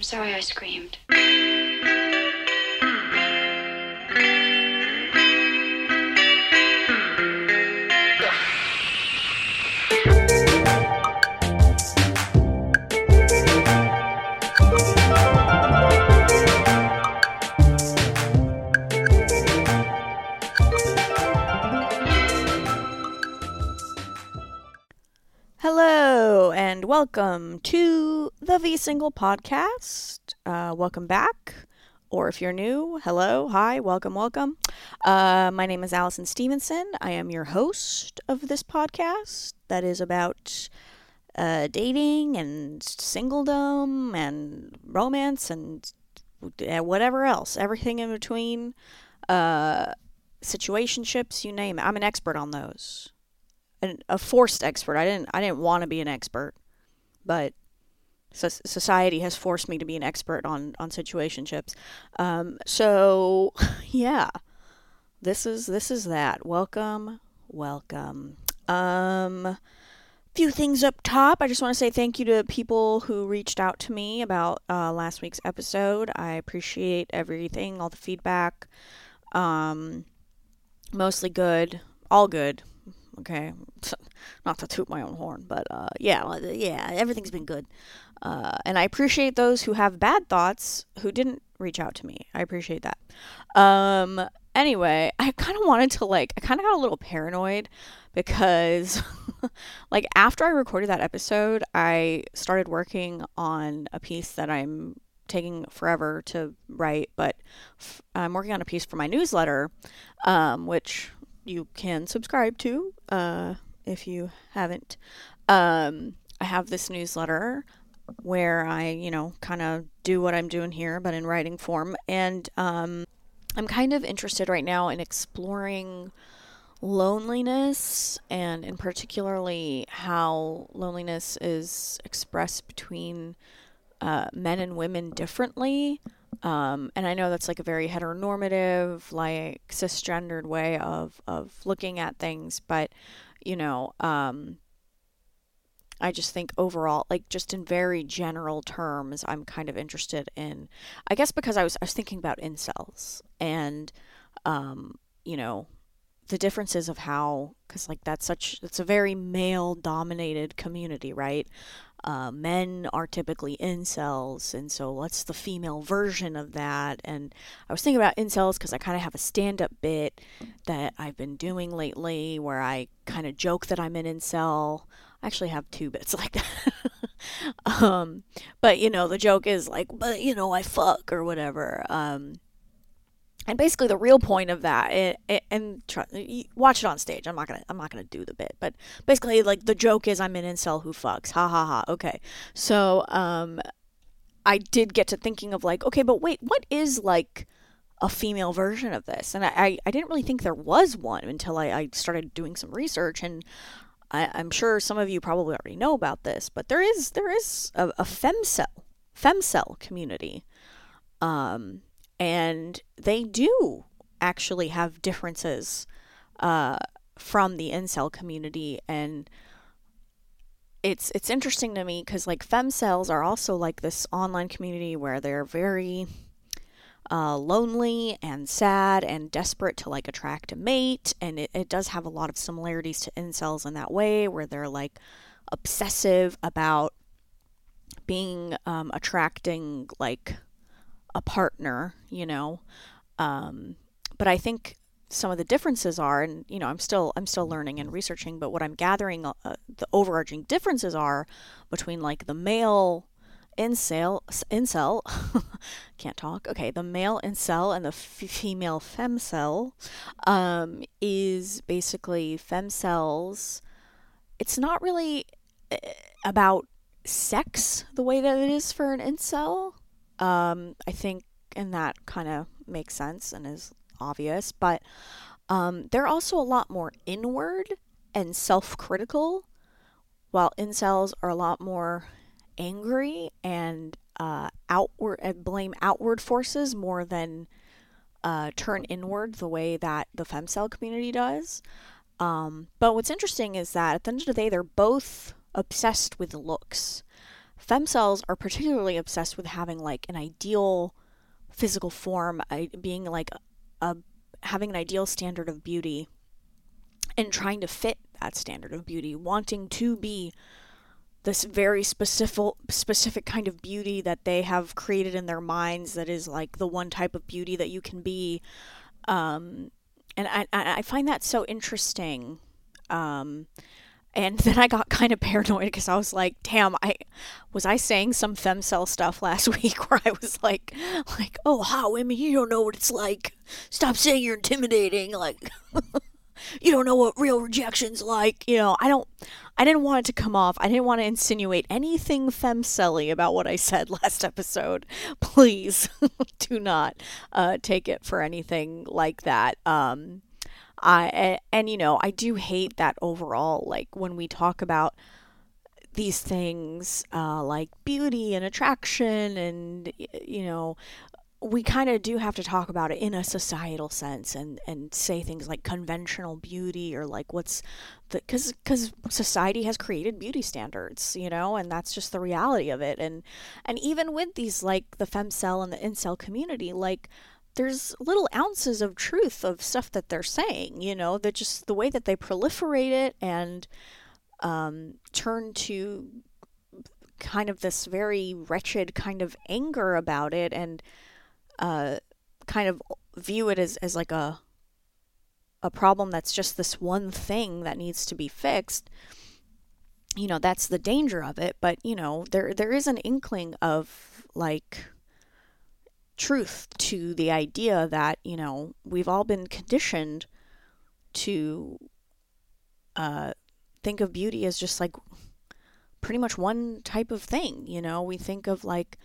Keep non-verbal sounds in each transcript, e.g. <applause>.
I'm sorry I screamed. Hello and welcome to the V Single Podcast. Uh, welcome back, or if you're new, hello, hi, welcome, welcome. Uh, my name is Allison Stevenson. I am your host of this podcast that is about uh, dating and singledom and romance and uh, whatever else, everything in between, uh, situationships, you name it. I'm an expert on those an, a forced expert. I didn't I didn't want to be an expert, but so society has forced me to be an expert on on situationships. Um, so <laughs> yeah, this is this is that. Welcome, welcome. Um, few things up top. I just want to say thank you to people who reached out to me about uh, last week's episode. I appreciate everything, all the feedback. Um, mostly good, all good Okay, not to toot my own horn, but uh, yeah, yeah, everything's been good, uh, and I appreciate those who have bad thoughts who didn't reach out to me. I appreciate that. Um, anyway, I kind of wanted to like, I kind of got a little paranoid because, <laughs> like, after I recorded that episode, I started working on a piece that I'm taking forever to write, but f- I'm working on a piece for my newsletter, um, which you can subscribe to uh, if you haven't. Um, I have this newsletter where I, you know, kind of do what I'm doing here, but in writing form. And um, I'm kind of interested right now in exploring loneliness and in particularly how loneliness is expressed between uh, men and women differently um, and I know that's like a very heteronormative, like cisgendered way of, of looking at things, but you know, um, I just think overall, like just in very general terms, I'm kind of interested in, I guess because I was, I was thinking about incels and, um, you know, the differences of how, because like that's such, it's a very male dominated community, right? Uh, men are typically incels, and so what's the female version of that? And I was thinking about incels because I kind of have a stand up bit that I've been doing lately where I kind of joke that I'm an incel. I actually have two bits <laughs> like that. um, but you know, the joke is like, but you know, I fuck or whatever. Um, and basically the real point of that it, it, and watch it on stage. I'm not gonna i'm not gonna do the bit but basically like the joke is i'm an incel who fucks. Ha ha ha. Okay. So um i did get to thinking of like okay but wait what is like a female version of this? And i i, didn't really think there was one until I, I started doing some research and I, i'm sure some of you probably already know about this but there is there is a, a femcel community um and they do actually have differences uh, from the incel community. And it's it's interesting to me because like femcels are also like this online community where they're very uh, lonely and sad and desperate to like attract a mate. And it, it does have a lot of similarities to incels in that way where they're like obsessive about being um, attracting like a partner, you know. Um, but I think some of the differences are, and you know, I'm still I'm still learning and researching. But what I'm gathering, uh, the overarching differences are between like the male incel incel <laughs> can't talk okay the male incel and the f- female femcel um, is basically femcels it's not really eh, about sex the way that it is for an incel um, I think, and that kind of makes sense and is obvious, but um, they're also a lot more inward and self critical, while incels are a lot more angry and uh, outward and blame outward forces more than uh, turn inward the way that the femcel community does. Um, but what's interesting is that at the end of the day, they're both obsessed with looks femcels are particularly obsessed with having like an ideal physical form, being like a, having an ideal standard of beauty and trying to fit that standard of beauty, wanting to be this very specific specific kind of beauty that they have created in their minds that is like the one type of beauty that you can be. Um, and I, I find that so interesting. Um, and then I got <laughs> kind of paranoid because I was like, damn, I was I saying some femcel stuff <laughs> last week where I was like like, oh hot women, you don't know what it's like. Stop saying you're intimidating, like <laughs> you don't know what real rejection's like. You know, I don't I didn't want it to come off. I didn't want to insinuate anything femcelly about what I said last episode. Please do not uh, take it for anything like that. Um, I and, and you know I do hate that overall. Like when we talk about these things uh, like beauty and attraction and you know we kind of do have to talk about it in a societal sense and and say things like conventional beauty or like what's the cuz cuz society has created beauty standards you know and that's just the reality of it and and even with these like the femcel and the incel community like there's little ounces of truth of stuff that they're saying, you know, that just the way that they proliferate it and um, turn to kind of this very wretched kind of anger about it and uh, kind of view it as, as like a a problem that's just this one thing that needs to be fixed you know that's the danger of it. But you know there there is an inkling of like truth to the idea that, you know, we've all been conditioned to uh, think of beauty as just like pretty much one type of thing. You know, we think of like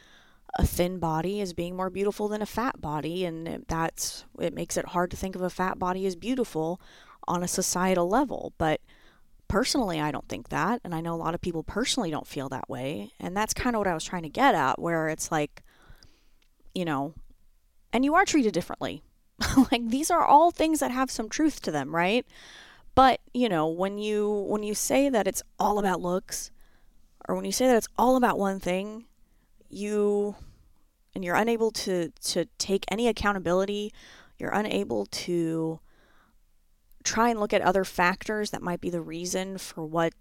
a thin body as being more beautiful than a fat body, and that's it makes it hard to think of a fat body as beautiful on a societal level. But personally, I don't think that, and I know a lot of people personally don't feel that way, and that's kind of what I was trying to get at, where it's like you know, and you are treated differently. <laughs> like these are all things that have some truth to them, right? But, you know, when you when you say that it's all about looks or when you say that it's all about one thing, you and you're unable to to take any accountability, you're unable to try and look at other factors that might be the reason for what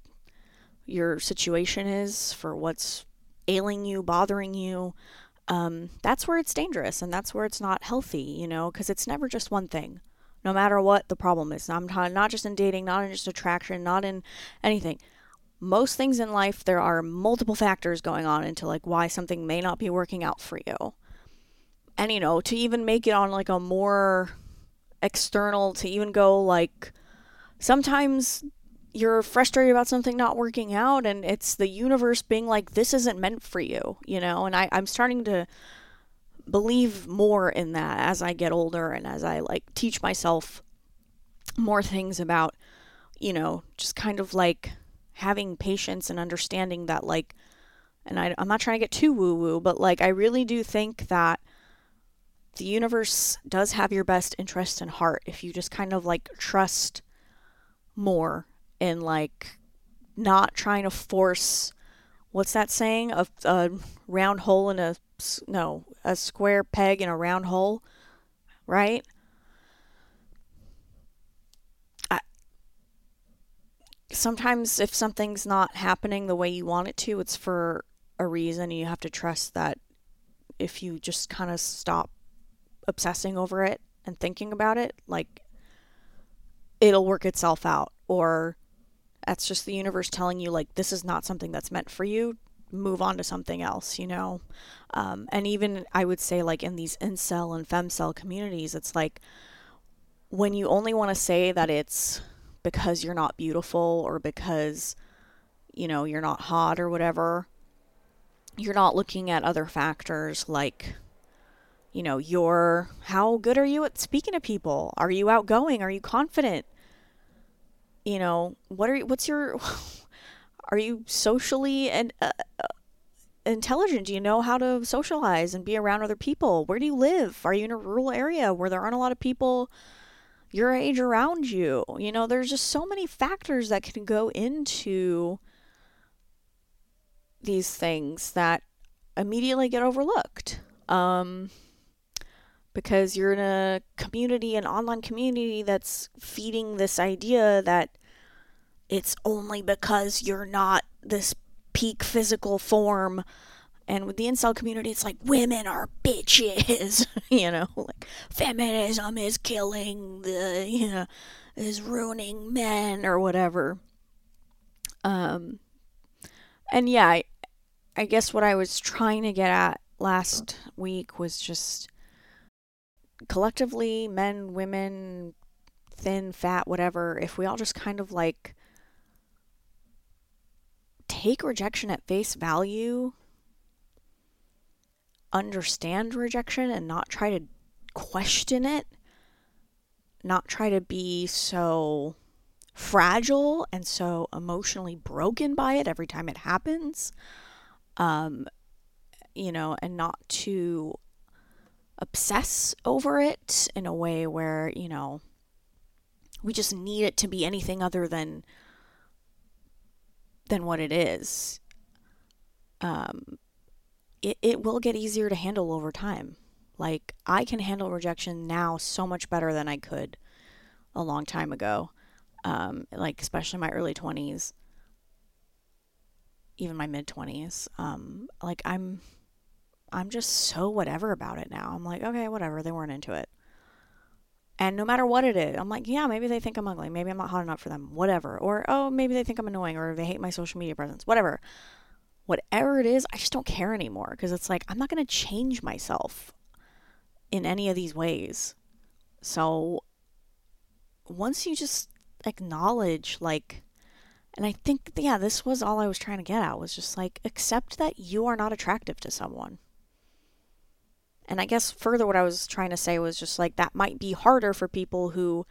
your situation is, for what's ailing you, bothering you, um, that's where it's dangerous and that's where it's not healthy, you know, because it's never just one thing, no matter what the problem is. I'm not just in dating, not in just attraction, not in anything. Most things in life, there are multiple factors going on into like why something may not be working out for you. And, you know, to even make it on like a more external, to even go like sometimes you're frustrated about something not working out and it's the universe being like this isn't meant for you you know? And I, i'm starting to believe more in that as i get older and as i like teach myself more things about you know just kind of like having patience and understanding that like and I, i'm not trying to get too woo woo but like i really do think that the universe does have your best interest in heart if you just kind of like trust more and like not trying to force what's that saying? A, a round hole in a no a square peg in a round hole right? I, sometimes if something's not happening the way you want it to it's for a reason and you have to trust that if you just kind of stop obsessing over it and thinking about it like it'll work itself out or that's just the universe telling you, like, this is not something that's meant for you. Move on to something else, you know? Um, and even I would say, like, in these incel and femcel communities, it's like when you only want to say that it's because you're not beautiful or because, you know, you're not hot or whatever, you're not looking at other factors like you know, your how good are you at speaking to people? Are you outgoing? Are you confident? You know, what are you, what's your <laughs> are you socially and uh, uh, intelligent? Do you know how to socialize and be around other people? Where do you live? Are you in a rural area where there aren't a lot of people your age around you? You know, there's just so many factors that can go into these things that immediately get overlooked. Um, because you're in a community, an online community that's feeding this idea that it's only because you're not this peak physical form. And with the incel community, it's like women are bitches, <laughs> you know, like feminism is killing the, you know, is ruining men or whatever. Um, and yeah, I, I guess what I was trying to get at last week was just collectively, men, women, thin, fat, whatever, if we all just kind of like take rejection at face value, understand rejection, and not try to question it, not try to be so fragile and so emotionally broken by it every time it happens. Um, you know, and not to obsess over it in a way where, you know, we just need it to be anything other than than what it is. Um, it, it will get easier to handle over time. Like, I can handle rejection now so much better than I could a long time ago. Um, like, especially my early 20s, even my mid 20s. Um, like, I'm I'm just so whatever about it now. I'm like, okay, whatever. They weren't into it. And no matter what it is, I'm like, yeah, maybe they think I'm ugly. Maybe I'm not hot enough for them. Whatever. Or, oh, maybe they think I'm annoying or they hate my social media presence. Whatever. Whatever it is, I just don't care anymore because it's like, I'm not going to change myself in any of these ways. So once you just acknowledge, like, and I think, yeah, this was all I was trying to get at was just like, accept that you are not attractive to someone. And I guess further, what I was trying to say was just like that might be harder for people who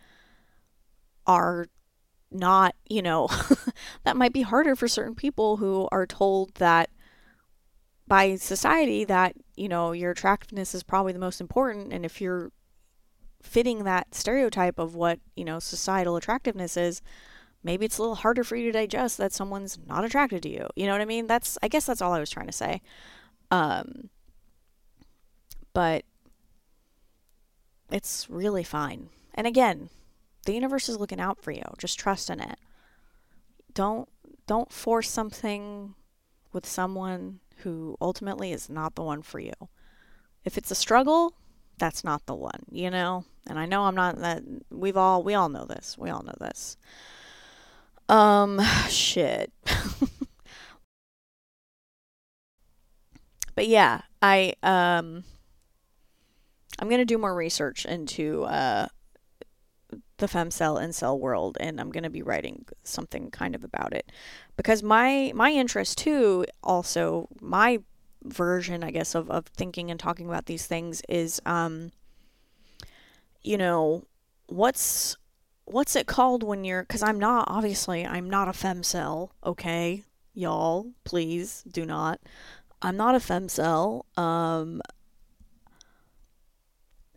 are not, you know, <laughs> that might be harder for certain people who are told that by society that, you know, your attractiveness is probably the most important. And if you're fitting that stereotype of what, you know, societal attractiveness is, maybe it's a little harder for you to digest that someone's not attracted to you. You know what I mean? That's, I guess that's all I was trying to say. Um, but it's really fine. And again, the universe is looking out for you. Just trust in it. Don't don't force something with someone who ultimately is not the one for you. If it's a struggle, that's not the one, you know? And I know I'm not that we've all we all know this. We all know this. Um <sighs> shit. <laughs> but yeah, I um I'm going to do more research into uh, the femcel incel world and I'm going to be writing something kind of about it. Because my my interest too also my version I guess of, of thinking and talking about these things is um you know what's what's it called when you're cuz I'm not obviously I'm not a femcel okay? Y'all please do not. I'm not a femcel um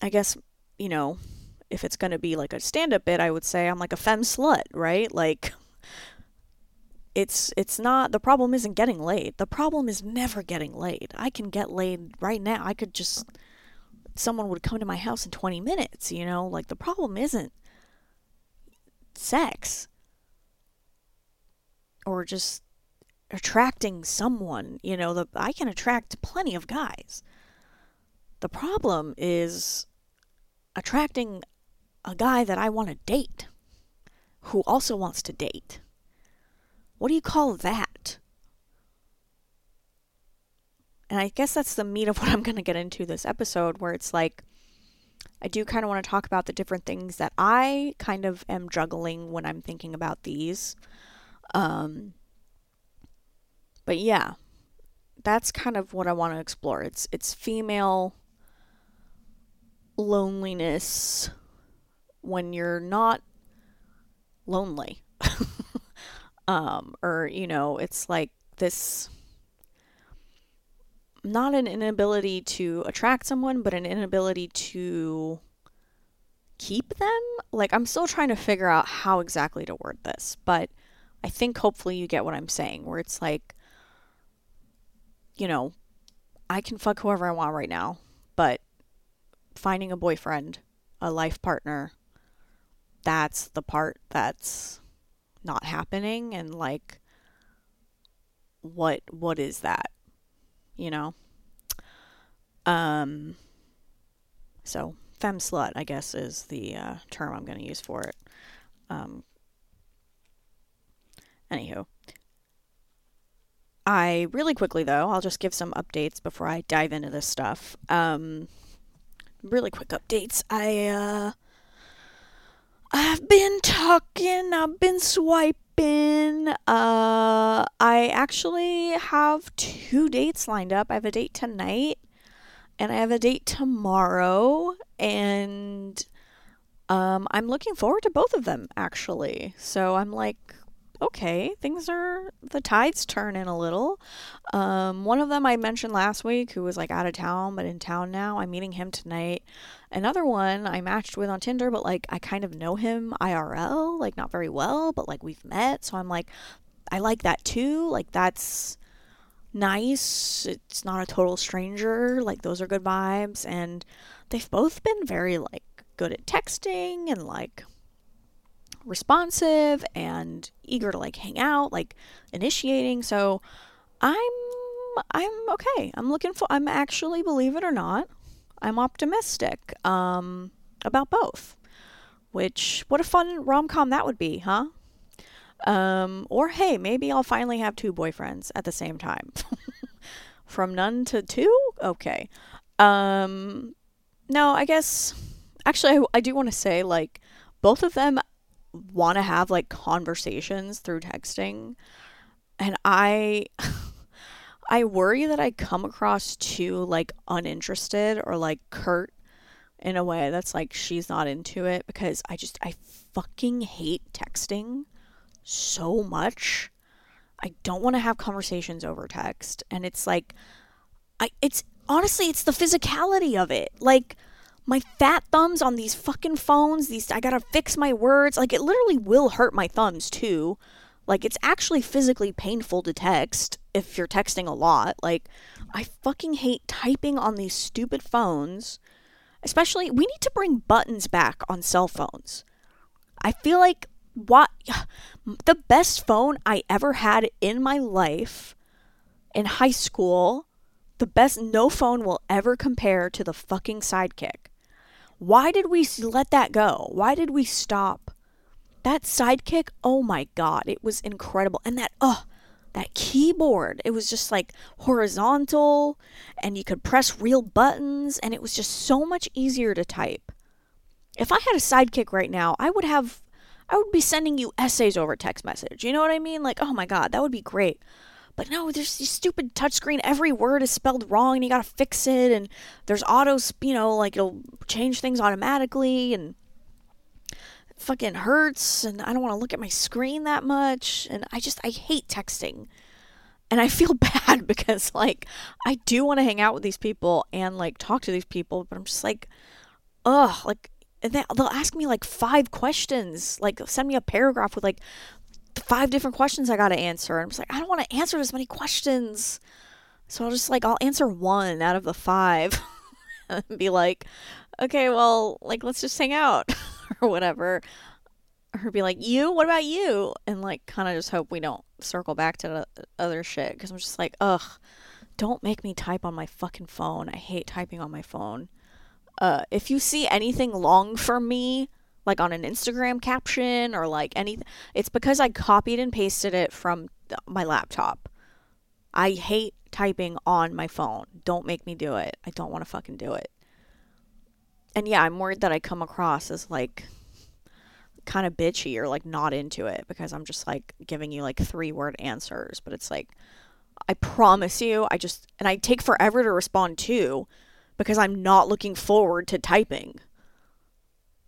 I guess, you know, if it's going to be like a stand up bit, I would say I'm like a femme slut, right? Like, it's it's not the problem isn't getting laid. The problem is never getting laid. I can get laid right now. I could just someone would come to my house in 20 minutes, you know? Like the problem isn't sex or just attracting someone, you know, the I can attract plenty of guys. The problem is attracting a guy that I want to date who also wants to date. What do you call that? And I guess that's the meat of what I'm going to get into this episode, where it's like, I do kind of want to talk about the different things that I kind of am juggling when I'm thinking about these. Um, but yeah, that's kind of what I want to explore. It's it's female loneliness when you're not lonely. <laughs> um, or, you know, it's like this not an inability to attract someone, but an inability to keep them. Like, I'm still trying to figure out how exactly to word this, but I think hopefully you get what I'm saying, where it's like you know, I can fuck whoever I want right now, but finding a boyfriend, a life partner, that's the part that's not happening and like what what is that? You know? Um so fem slut, I guess, is the uh, term I'm going to use for it. Um, anywho, I really quickly though, I'll just give some updates before I dive into this stuff. Um, really quick updates. I uh, I've been talking. I've been swiping. Uh, I actually have two dates lined up. I have a date tonight and I have a date tomorrow, and um, I'm looking forward to both of them actually. So I'm like, okay, things are the tides turning a little. Um, one of them I mentioned last week, who was like out of town but in town now. I'm meeting him tonight. Another one I matched with on Tinder, but like I kind of know him IRL, like not very well, but like we've met. So I'm like, I like that too. Like that's nice. It's not a total stranger. Like those are good vibes and they've both been very like good at texting and like responsive and eager to like hang out, like initiating. So I'm I'm okay. I'm looking for I'm actually believe it or not, I'm optimistic um about both. Which what a fun rom-com that would be, huh? Um, or hey, maybe I'll finally have two boyfriends at the same time. <laughs> From none to two? Okay. Um, no, I guess actually I, I do want to say like both of them want to have like conversations through texting and I <laughs> I worry that I come across too like uninterested or like curt in a way that's like she's not into it because I just I fucking hate texting so much. I don't want to have conversations over text. And it's like, I, it's honestly, it's the physicality of it. Like, my fat thumbs on these fucking phones, these, I gotta fix my words. Like, it literally will hurt my thumbs too. Like, it's actually physically painful to text if you're texting a lot. Like, I fucking hate typing on these stupid phones. Especially, we need to bring buttons back on cell phones. I feel like what <sighs> the best phone I ever had in my life in high school, the best no phone will ever compare to the fucking sidekick. Why did we let that go? Why did we stop? That sidekick, oh my god, it was incredible. And that oh, that keyboard, it was just like horizontal and you could press real buttons and it was just so much easier to type. If I had a sidekick right now, I would have I would be sending you essays over text message. You know what I mean? Like, oh my god, that would be great. But no, there's this stupid touchscreen. Every word is spelled wrong, and you gotta fix it. And there's autos, you know, like it'll change things automatically, and fucking hurts. And I don't want to look at my screen that much. And I just I hate texting, and I <laughs> feel bad <laughs> because like I do want to hang out with these people and like talk to these people, but I'm just like, ugh, like and they, they'll ask me like five questions, like send me a paragraph with like five different questions I got to answer. And I'm just like, I don't want to answer as many questions. So I'll just like, I'll answer one out of the five <laughs> and be like, okay, well, like, let's just hang out <laughs> or whatever. Or be like, you? What about you? And like, kind of just hope we don't circle back to the other shit. Because I'm just like, ugh, don't make me type on my fucking phone. I hate typing on my phone. Uh, if you see anything long from me, like on an Instagram caption or like anything, it's because I copied and pasted it from my laptop. I hate typing on my phone. Don't make me do it. I don't want to fucking do it. And yeah, I'm worried that I come across as like kind of bitchy or like not into it because I'm just like giving you like three word answers. But it's like, I promise you, I just, and I take forever to respond too because I'm not looking forward to typing.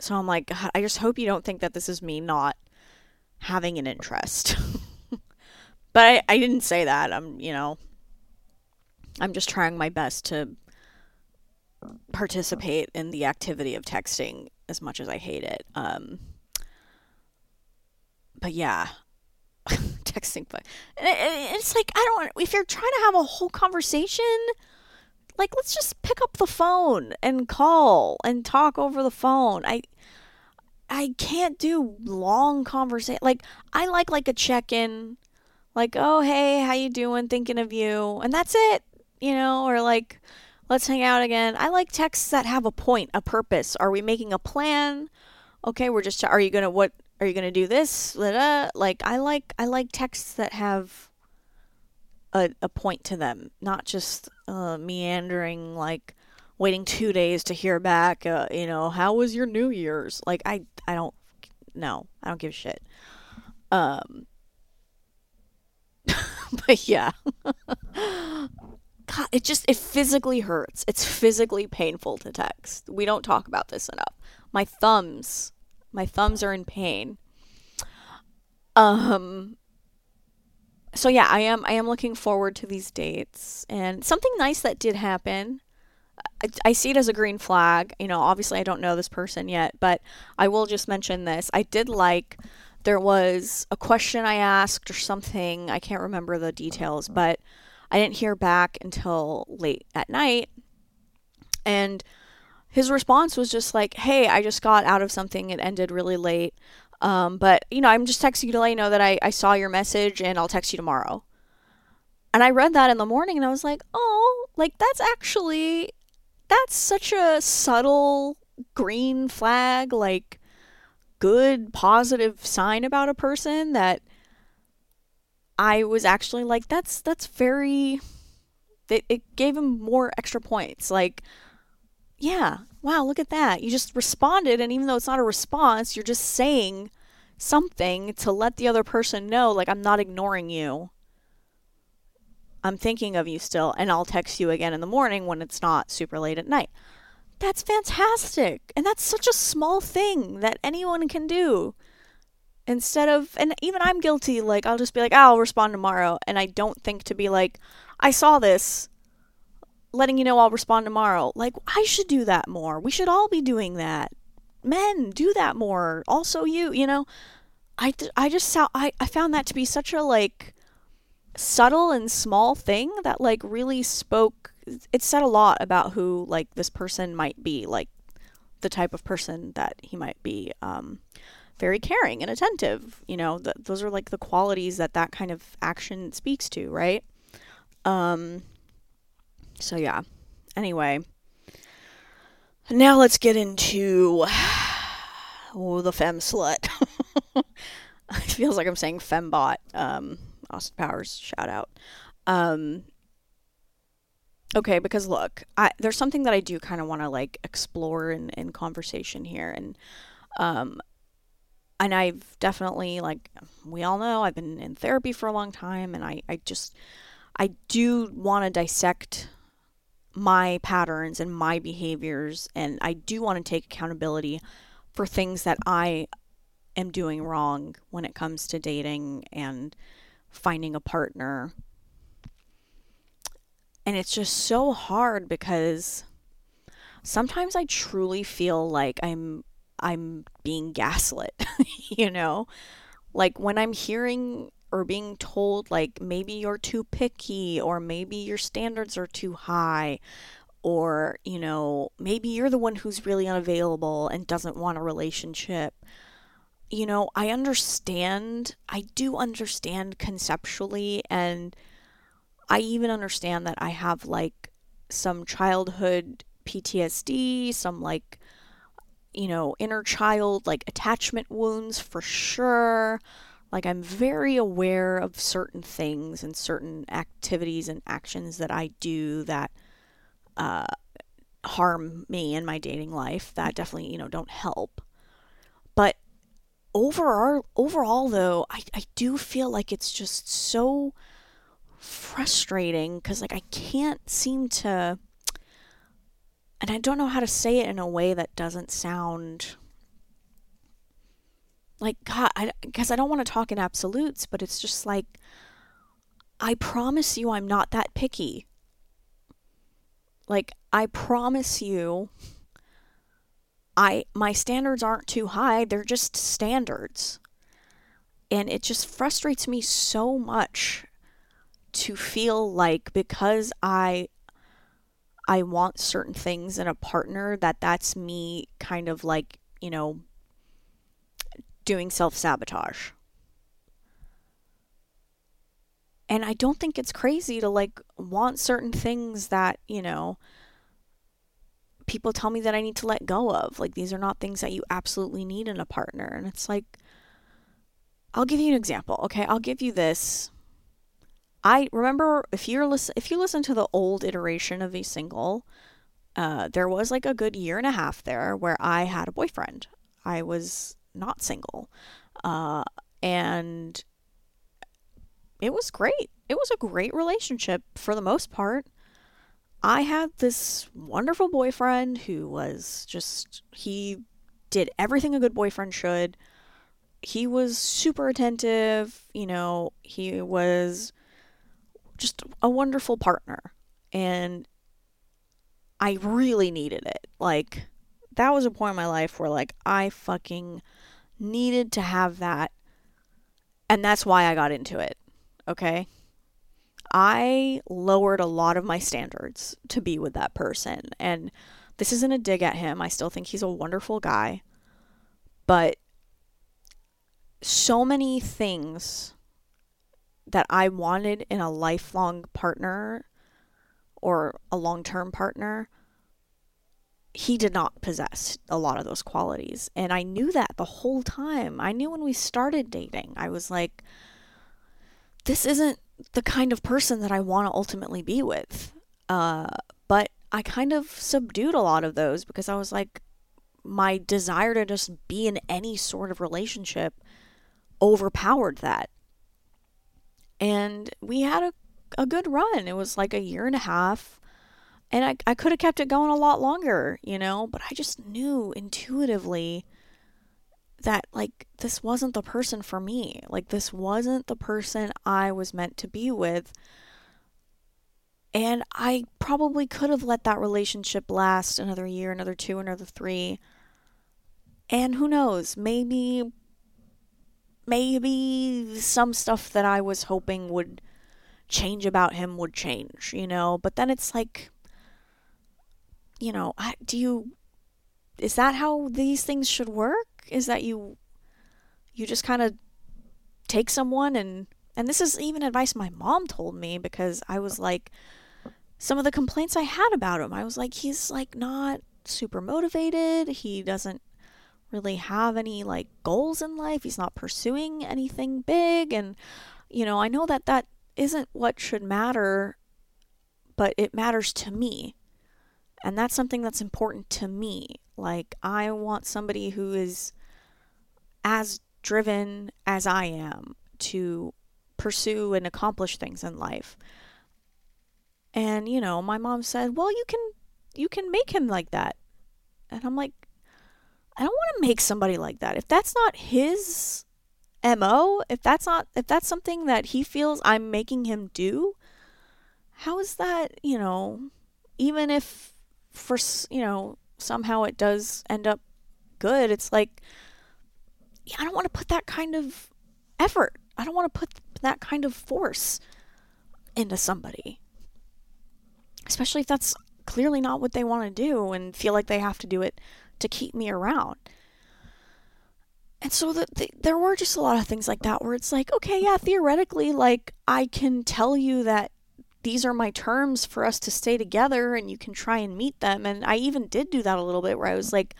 So I'm like, I just hope you don't think that this is me not having an interest. <laughs> but I, I didn't say that. I'm, you know, I'm just trying my best to participate in the activity of texting as much as I hate it. Um, but yeah, <laughs> texting, but it's like I don't. If you're trying to have a whole conversation, like let's just pick up the phone and call and talk over the phone. I I can't do long conversation. Like I like like a check in, like oh hey how you doing, thinking of you, and that's it, you know, or like let's hang out again. I like texts that have a point, a purpose. Are we making a plan? Okay, we're just. Are you gonna what? Are you gonna do this? Like I like I like texts that have a a point to them, not just uh, meandering like waiting two days to hear back. Uh, you know, how was your New Year's? Like I I don't no, I don't give a shit. Um, <laughs> but yeah. God, it just it physically hurts. It's physically painful to text. We don't talk about this enough. My thumbs, my thumbs are in pain. Um so yeah, I am I am looking forward to these dates. And something nice that did happen. I, I see it as a green flag. You know, obviously I don't know this person yet, but I will just mention this. I did like there was a question I asked or something. I can't remember the details, but I didn't hear back until late at night. And his response was just like, Hey, I just got out of something. It ended really late. Um, but, you know, I'm just texting you to let you know that I, I saw your message and I'll text you tomorrow. And I read that in the morning and I was like, Oh, like that's actually, that's such a subtle green flag, like good, positive sign about a person that I was actually like, that's that's very. It, it gave him more extra points. Like, yeah, wow, look at that. You just responded, and even though it's not a response, you're just saying something to let the other person know, like, I'm not ignoring you. I'm thinking of you still, and I'll text you again in the morning when it's not super late at night. That's fantastic. And that's such a small thing that anyone can do instead of and even i'm guilty like i'll just be like oh, i'll respond tomorrow and i don't think to be like i saw this letting you know i'll respond tomorrow. Like i should do that more. We should all be doing that. Men do that more. Also you you know? I, I just saw I, I found that to be such a like subtle and small thing that like really spoke it said a lot about who like this person might be like the type of person that he might be um very caring and attentive. You know, th- those are like the qualities that that kind of action speaks to, right? Um, so yeah. Anyway, now let's get into oh, the fem slut. <laughs> it feels like I'm saying fembot. Um, Austin Powers, shout out. Um, okay, because look, I, there's something that I do kind of want to like explore in, in conversation here, and um, and I've definitely like we all know I've been in therapy for a long time and I, I just I do want to dissect my patterns and my behaviors and I do want to take accountability for things that I am doing wrong when it comes to dating and finding a partner. And it's just so hard because sometimes I truly feel like I'm I'm being gaslit, <laughs> you know? Like when I'm hearing or being told, like, maybe you're too picky, or maybe your standards are too high, or, you know, maybe you're the one who's really unavailable and doesn't want a relationship. You know, I understand, I do understand conceptually, and I even understand that I have like some childhood PTSD, some like you know, inner child, like attachment wounds for sure. Like, I'm very aware of certain things and certain activities and actions that I do that uh, harm me in my dating life that definitely, you know, don't help. But overall, overall though, I, I do feel like it's just so frustrating because, like, I can't seem to and I don't know how to say it in a way that doesn't sound like God, I, I don't want to talk in absolutes, but it's just like, I promise you, I'm not that picky. Like, I promise you, I my standards aren't too high. They're just standards. And it just frustrates me so much to feel like because I I want certain things in a partner that that's me kind of like, you know, doing self-sabotage. And I don't think it's crazy to like want certain things that, you know, people tell me that I need to let go of. Like these are not things that you absolutely need in a partner. And it's like I'll give you an example. Okay, I'll give you this I remember if you're listen if you listen to the old iteration of a single, uh, there was like a good year and a half there where I had a boyfriend. I was not single, uh, and it was great. It was a great relationship for the most part. I had this wonderful boyfriend who was just he did everything a good boyfriend should. He was super attentive, you know, he was just a wonderful partner. And I really needed it. Like, that was a point in my life where, like, I fucking needed to have that. And that's why I got into it. Okay? I lowered a lot of my standards to be with that person. And this isn't a dig at him. I still think he's a wonderful guy. But so many things that I wanted in a lifelong partner or a long term partner, he did not possess a lot of those qualities. And I knew that the whole time. I knew when we started dating, I was like, this isn't the kind of person that I want to ultimately be with. Uh, but I kind of subdued a lot of those because I was like, my desire to just be in any sort of relationship overpowered that and we had a, a good run. It was like a year and a half. And I, I could have kept it going a lot longer, you know, but I just knew intuitively that, like, this wasn't the person for me. Like, this wasn't the person I was meant to be with. And I probably could have let that relationship last another year, another two, another three. And who knows, maybe maybe some stuff that I was hoping would change about him would change, you know? But then it's like, you know, do you, is that how these things should work? Is that you, you just kind of take someone and, and this is even advice my mom told me because I was like, some of the complaints I had about him, I was like, he's like not super motivated. He doesn't really have any like goals in life. He's not pursuing anything big. And, you know, I know that that isn't what should matter, but it matters to me. And that's something that's important to me. Like, I want somebody who is as driven as I am to pursue and accomplish things in life. And, you know, my mom said, "Well, you can you can make him like that." And I'm like, I don't want to make somebody like that. If that's not his MO, if that's not if that's something that he feels I'm making him do, how is that, you know, even if for, you know, somehow it does end up good, it's like yeah, I don't want to put that kind of effort. I don't want to put that kind of force into somebody. Especially if that's clearly not what they want to do and feel like they have to do it to keep me around. And so the, the, there were just a lot of things like that where it's like, okay, yeah, theoretically, like I can tell you that these are my terms for us to stay together and you can try and meet them. And I even did do that a little bit where I was like,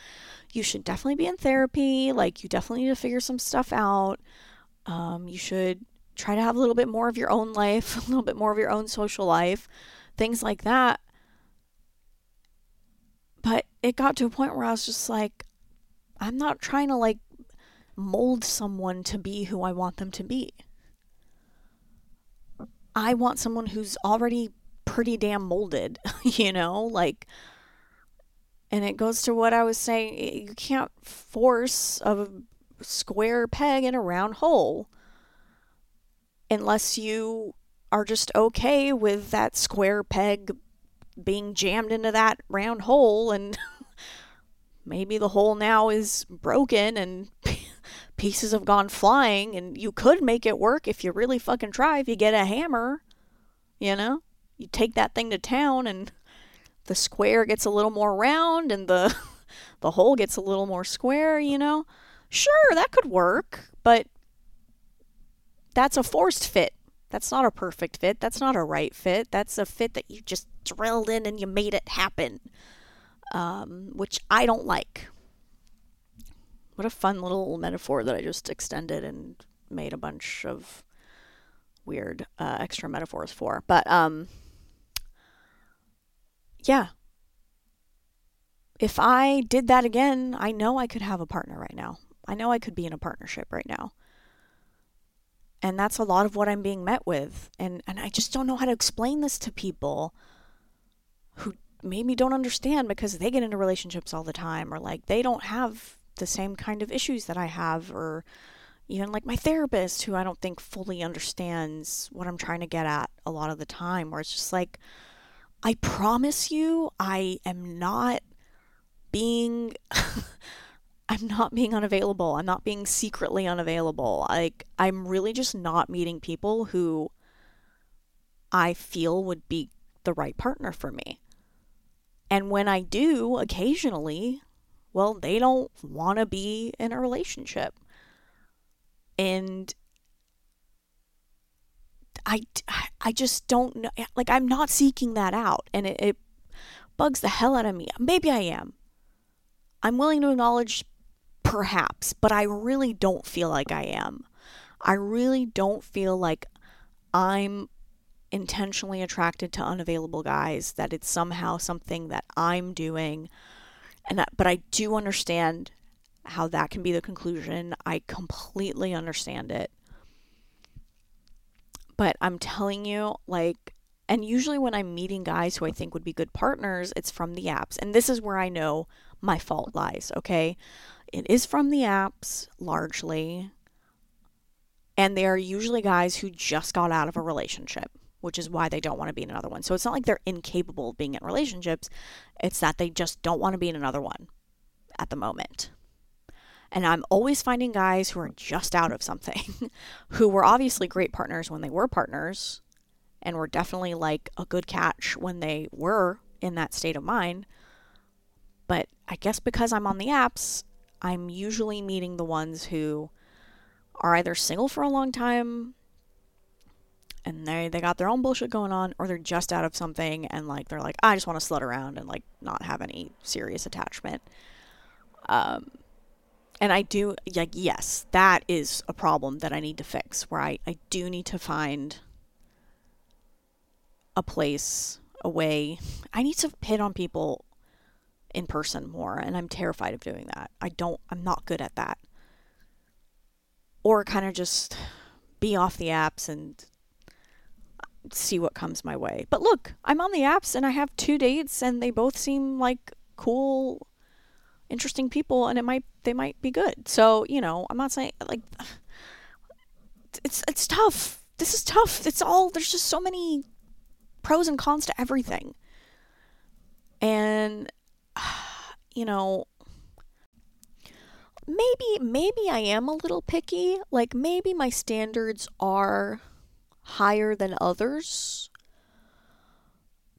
you should definitely be in therapy. Like, you definitely need to figure some stuff out. Um, you should try to have a little bit more of your own life, <laughs> a little bit more of your own social life, things like that. But it got to a point where I was just like, I'm not trying to like mold someone to be who I want them to be. I want someone who's already pretty damn molded, <laughs> you know? Like, and it goes to what I was saying you can't force a square peg in a round hole unless you are just okay with that square peg being jammed into that round hole and <laughs> maybe the hole now is broken and pieces have gone flying and you could make it work if you really fucking try. If you get a hammer, you know, you take that thing to town and the square gets a little more round and the <laughs> the hole gets a little more square, you know. Sure, that could work, but that's a forced fit. That's not a perfect fit. That's not a right fit. That's a fit that you just drilled in and you made it happen, um, which I don't like. What a fun little metaphor that I just extended and made a bunch of weird uh, extra metaphors for. But um, yeah. If I did that again, I know I could have a partner right now. I know I could be in a partnership right now. And that's a lot of what I'm being met with. And and I just don't know how to explain this to people who maybe don't understand because they get into relationships all the time or like they don't have the same kind of issues that I have or even like my therapist who I don't think fully understands what I'm trying to get at a lot of the time where it's just like I promise you I am not being <laughs> I'm not being unavailable. I'm not being secretly unavailable. Like I'm really just not meeting people who I feel would be the right partner for me. And when I do occasionally, well, they don't want to be in a relationship. And I, I just don't know. Like, I'm not seeking that out. And it, it bugs the hell out of me. Maybe I am. I'm willing to acknowledge perhaps, but I really don't feel like I am. I really don't feel like I'm intentionally attracted to unavailable guys, that it's somehow something that I'm doing. And but I do understand how that can be the conclusion. I completely understand it. But I'm telling you, like, and usually when I'm meeting guys who I think would be good partners, it's from the apps. And this is where I know my fault lies, okay? It is from the apps largely. And they are usually guys who just got out of a relationship, which is why they don't want to be in another one. So it's not like they're incapable of being in relationships, it's that they just don't want to be in another one at the moment. And I'm always finding guys who are just out of something, <laughs> who were obviously great partners when they were partners, and were definitely like a good catch when they were in that state of mind. But I guess because I'm on the apps, I'm usually meeting the ones who are either single for a long time and they they got their own bullshit going on or they're just out of something and like they're like I just want to slut around and like not have any serious attachment. Um and I do like yes, that is a problem that I need to fix where I I do need to find a place, a way. I need to hit on people in person more and I'm terrified of doing that. I don't I'm not good at that. Or kind of just be off the apps and see what comes my way. But look, I'm on the apps and I have two dates and they both seem like cool interesting people and it might they might be good. So, you know, I'm not saying like <sighs> it's it's tough. This is tough. It's all there's just so many pros and cons to everything. And <sighs> you know, maybe maybe I am a little picky. Like maybe my standards are higher than others.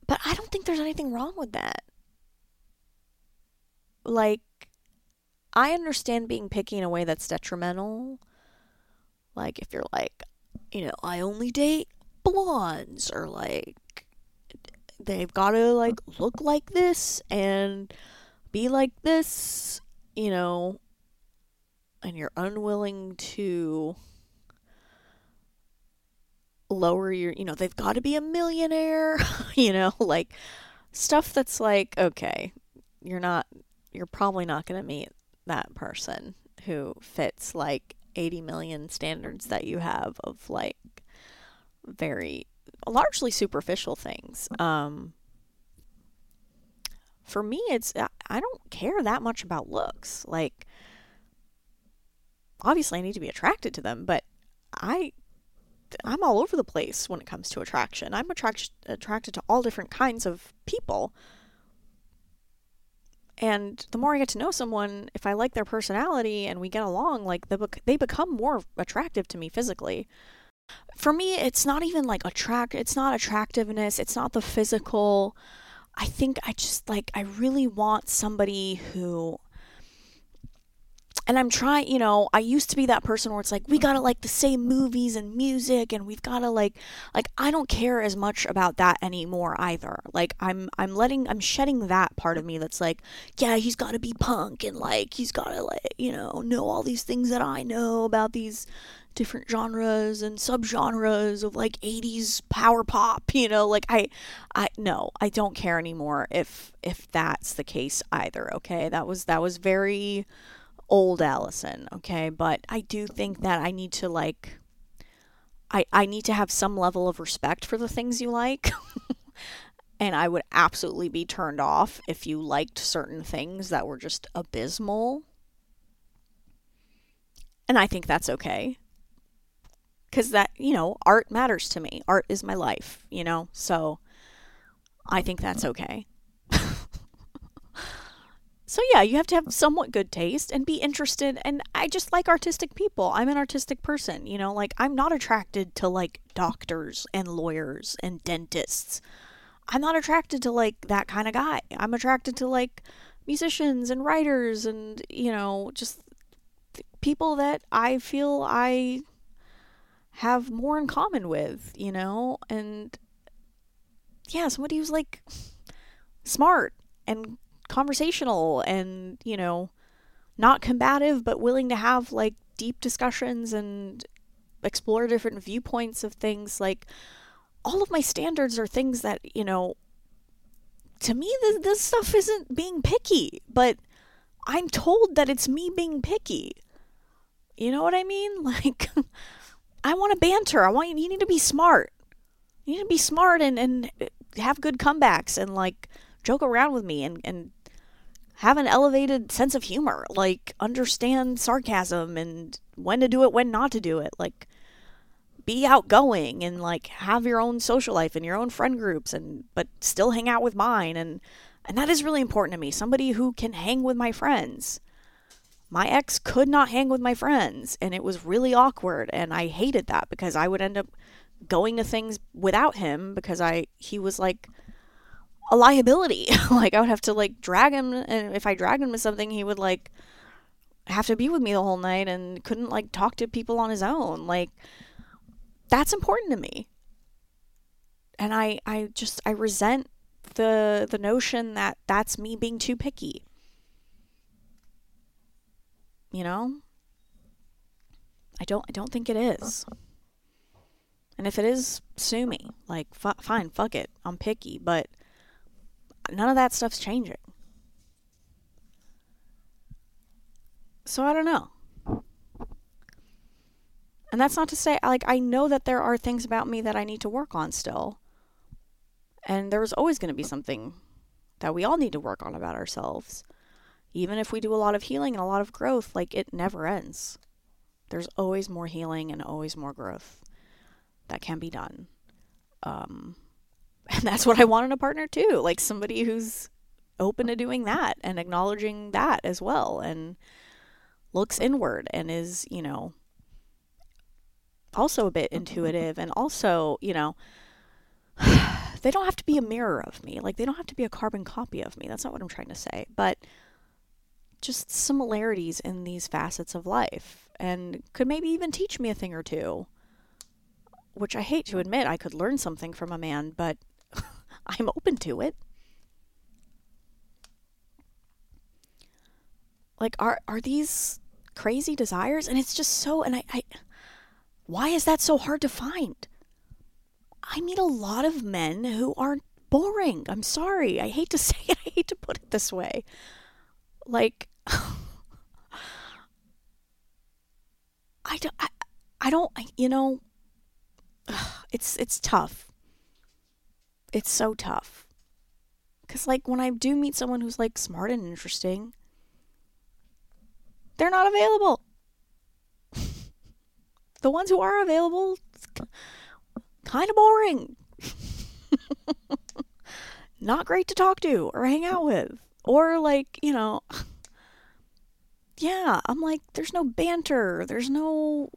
But I don't think there's anything wrong with that. Like I understand being picky in a way that's detrimental. Like if you're like, you know, I only date blondes or like they've got to like look like this and be like this, you know, and you're unwilling to lower your, you know, they've got to be a millionaire, <laughs> you know, like stuff that's like, okay, you're not, you're probably not going to meet that person who fits like 80 million standards that you have of like very largely superficial things. Um, for me, it's I don't care that much about looks. Like, obviously, I need to be attracted to them, but I I'm all over the place when it comes to attraction. I'm attract- attracted to all different kinds of people. And the more I get to know someone, if I like their personality and we get along, like bec- they become more attractive to me physically. For me, it's not even like attract it's not attractiveness, it's not the physical. I think I just like I really want somebody who and I'm trying, you know, I used to be that person where it's like we got to like the same movies and music and we've got to like like I don't care as much about that anymore either. Like I'm I'm letting I'm shedding that part of me that's like, yeah, he's got to be punk and like he's got to like, you know, know all these things that I know about these different genres and subgenres of like 80s power pop, you know, like I I no, I don't care anymore if if that's the case either, okay? That was that was very old Allison, okay? But I do think that I need to like I I need to have some level of respect for the things you like. <laughs> and I would absolutely be turned off if you liked certain things that were just abysmal. And I think that's okay. Cuz that, you know, art matters to me. Art is my life, you know? So I think that's okay. So yeah, you have to have somewhat good taste and be interested and I just like artistic people. I'm an artistic person, you know, like I'm not attracted to like doctors and lawyers and dentists. I'm not attracted to like that kind of guy. I'm attracted to like musicians and writers and, you know, just people that I feel I have more in common with, you know, and yeah, somebody who's like smart and conversational and, you know, not combative, but willing to have like deep discussions and explore different viewpoints of things. Like, all of my standards are things that, you know, to me, this, this stuff isn't being picky, but I'm told that it's me being picky. You know what I mean? <laughs> Like, I want to banter. I want you, you need to be smart. You need to be smart and, and have good comebacks and like joke around with me and, and have an elevated sense of humor, like understand sarcasm and when to do it, when not to do it, like be outgoing and like have your own social life and your own friend groups and but still hang out with mine and and that is really important to me. Somebody who can hang with my friends. My ex could not hang with my friends and it was really awkward and I hated that because I would end up going to things without him because I he was like a liability. <laughs> like I would have to like drag him, and if I dragged him to something, he would like have to be with me the whole night and couldn't like talk to people on his own. Like that's important to me. And I I just I resent the the notion that that's me being too picky. You know? I don't I don't think it is. And if it is, sue me. Like, fine, fuck it. I'm picky, but none of that stuff's changing. So I don't know. And that's not to say, like, I know that there are things about me that I need to work on still. And there's always going to be something that we all need to work on about ourselves. Even if we do a lot of healing and a lot of growth, like, it never ends. There's always more healing and always more growth that can be done. Um, and that's what I want in a partner too. Like somebody who's open to doing that and acknowledging that as well and looks inward and is, you know, also a bit intuitive and also, you know, <sighs> they don't have to be a mirror of me. Like they don't have to be a carbon copy of me. That's not what I'm trying to say. But just similarities in these facets of life and could maybe even teach me a thing or two. Which I hate to admit, I could learn something from a man, but I'm open to it. Like are are these crazy desires? And it's just so and I, I why is that so hard to find? I meet a lot of men who are boring. I'm sorry. I hate to <laughs> say it. I hate to put it this way. Like <laughs> I don't I, I don't you know <sighs> it's it's tough it's so tough. Because, like, when I do meet someone who's, like, smart and interesting, they're not available. <laughs> the ones who are available, kind of boring. <laughs> not great to talk to or hang out with or like, you know, <sighs> yeah, I'm like, there's no banter. There's no.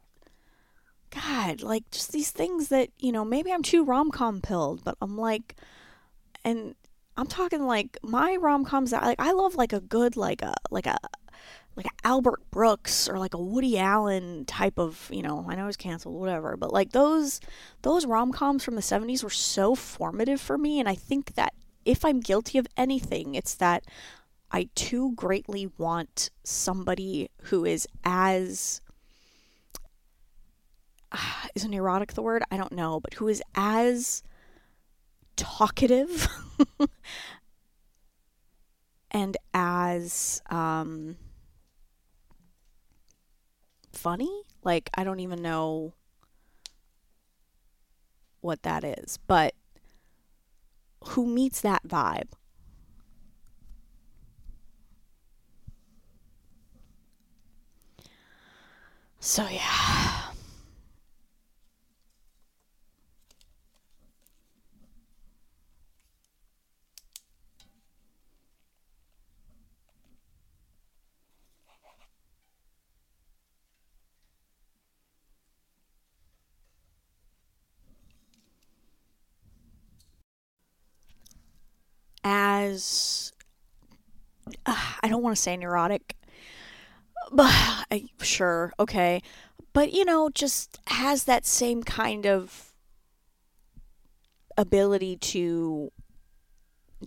God, like just these things that, you know, maybe I'm too rom com pilled, but I'm like, and I'm talking like my rom coms that like I love like a good like a like a like a Albert Brooks or like a Woody Allen type of, you know, I know it's canceled, whatever, but like those those rom coms from the 70s were so formative for me. And I think that if I'm guilty of anything, it's that I too greatly want somebody who is as uh, <sighs> is neurotic the word? I don't know, but who is as talkative <laughs> and as um funny. Like, I don't even know what that is, but who meets that vibe? So, yeah. As uh, I don't want to say neurotic, but I, sure, okay, but you know, just has that same kind of ability to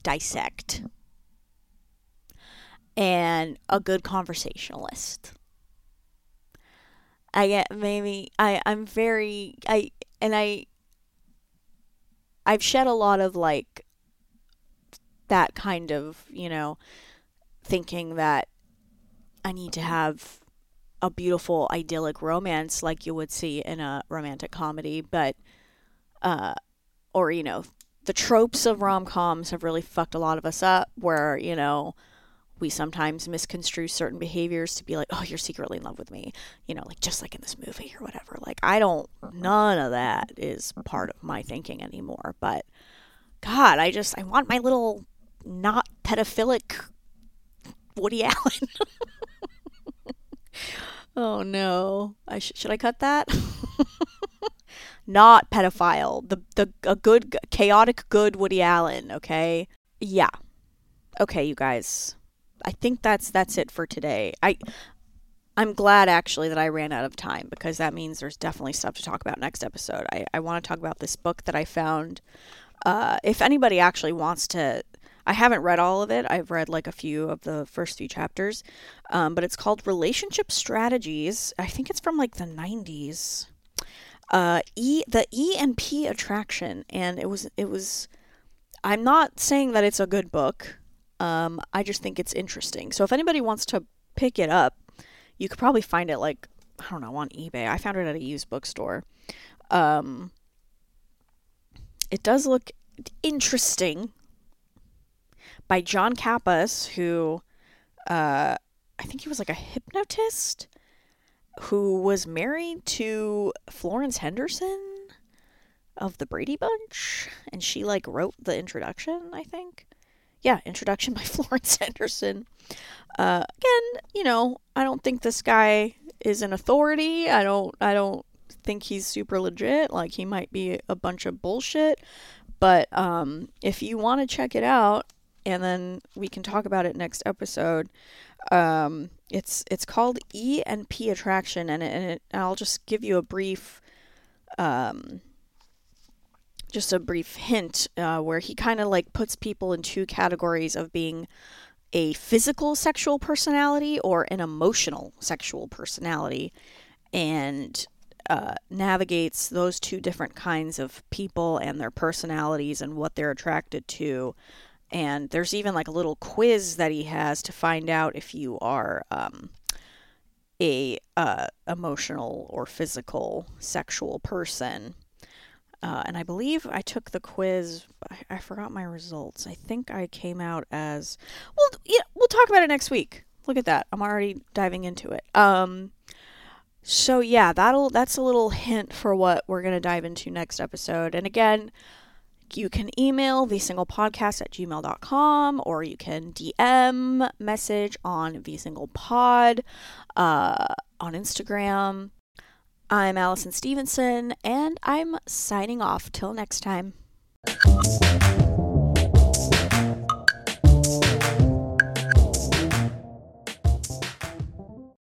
dissect and a good conversationalist. I get maybe I I'm very I and I I've shed a lot of like that kind of, you know, thinking that I need to have a beautiful idyllic romance like you would see in a romantic comedy, but uh or you know, the tropes of rom-coms have really fucked a lot of us up where, you know, we sometimes misconstrue certain behaviors to be like, oh, you're secretly in love with me, you know, like just like in this movie or whatever. Like, I don't, none of that is part of my thinking anymore. But God, I just, I want my little not pedophilic Woody Allen. <laughs> oh no. I sh- should I cut that? <laughs> not pedophile. The the a good chaotic good Woody Allen, okay? Yeah. Okay, you guys. I think that's that's it for today. I I'm glad actually that I ran out of time because that means there's definitely stuff to talk about next episode. I, I want to talk about this book that I found. Uh, if anybody actually wants to I haven't read all of it. I've read like a few of the first few chapters, um, but it's called Relationship Strategies. I think it's from like the 90s. Uh, E the E and P attraction, and it was it was. I'm not saying that it's a good book. Um, I just think it's interesting. So if anybody wants to pick it up, you could probably find it like I don't know on eBay. I found it at a used bookstore. Um, it does look interesting by John Kappas, who uh, I think he was like a hypnotist who was married to Florence Henderson of the Brady Bunch, and she like wrote the introduction, I think. Yeah, introduction by <laughs> Florence Henderson. Uh, again, you know, I don't think this guy is an authority. I don't. I don't think he's super legit. Like he might be a bunch of bullshit. But um, if you want to check it out, and then we can talk about it next episode. Um, it's it's called E and P attraction, and, it, and, it, I'll just give you a brief, um, just a brief hint uh, where he kind of like puts people in two categories of being a physical sexual personality or an emotional sexual personality, and uh, navigates those two different kinds of people and their personalities and what they're attracted to and there's even like a little quiz that he has to find out if you are um, a uh, emotional or physical sexual person. Uh, and I believe I took the quiz. I, I, forgot my results. I think I came out as well. Yeah, we'll talk about it next week. Look at that. I'm already diving into it. Um, so yeah, that'll that's a little hint for what we're gonna dive into next episode. And again, You can email V Single podcast at gmail.com or you can DM message on V Single pod uh, on Instagram. I'm Allison Stevenson and I'm signing off. Till next time.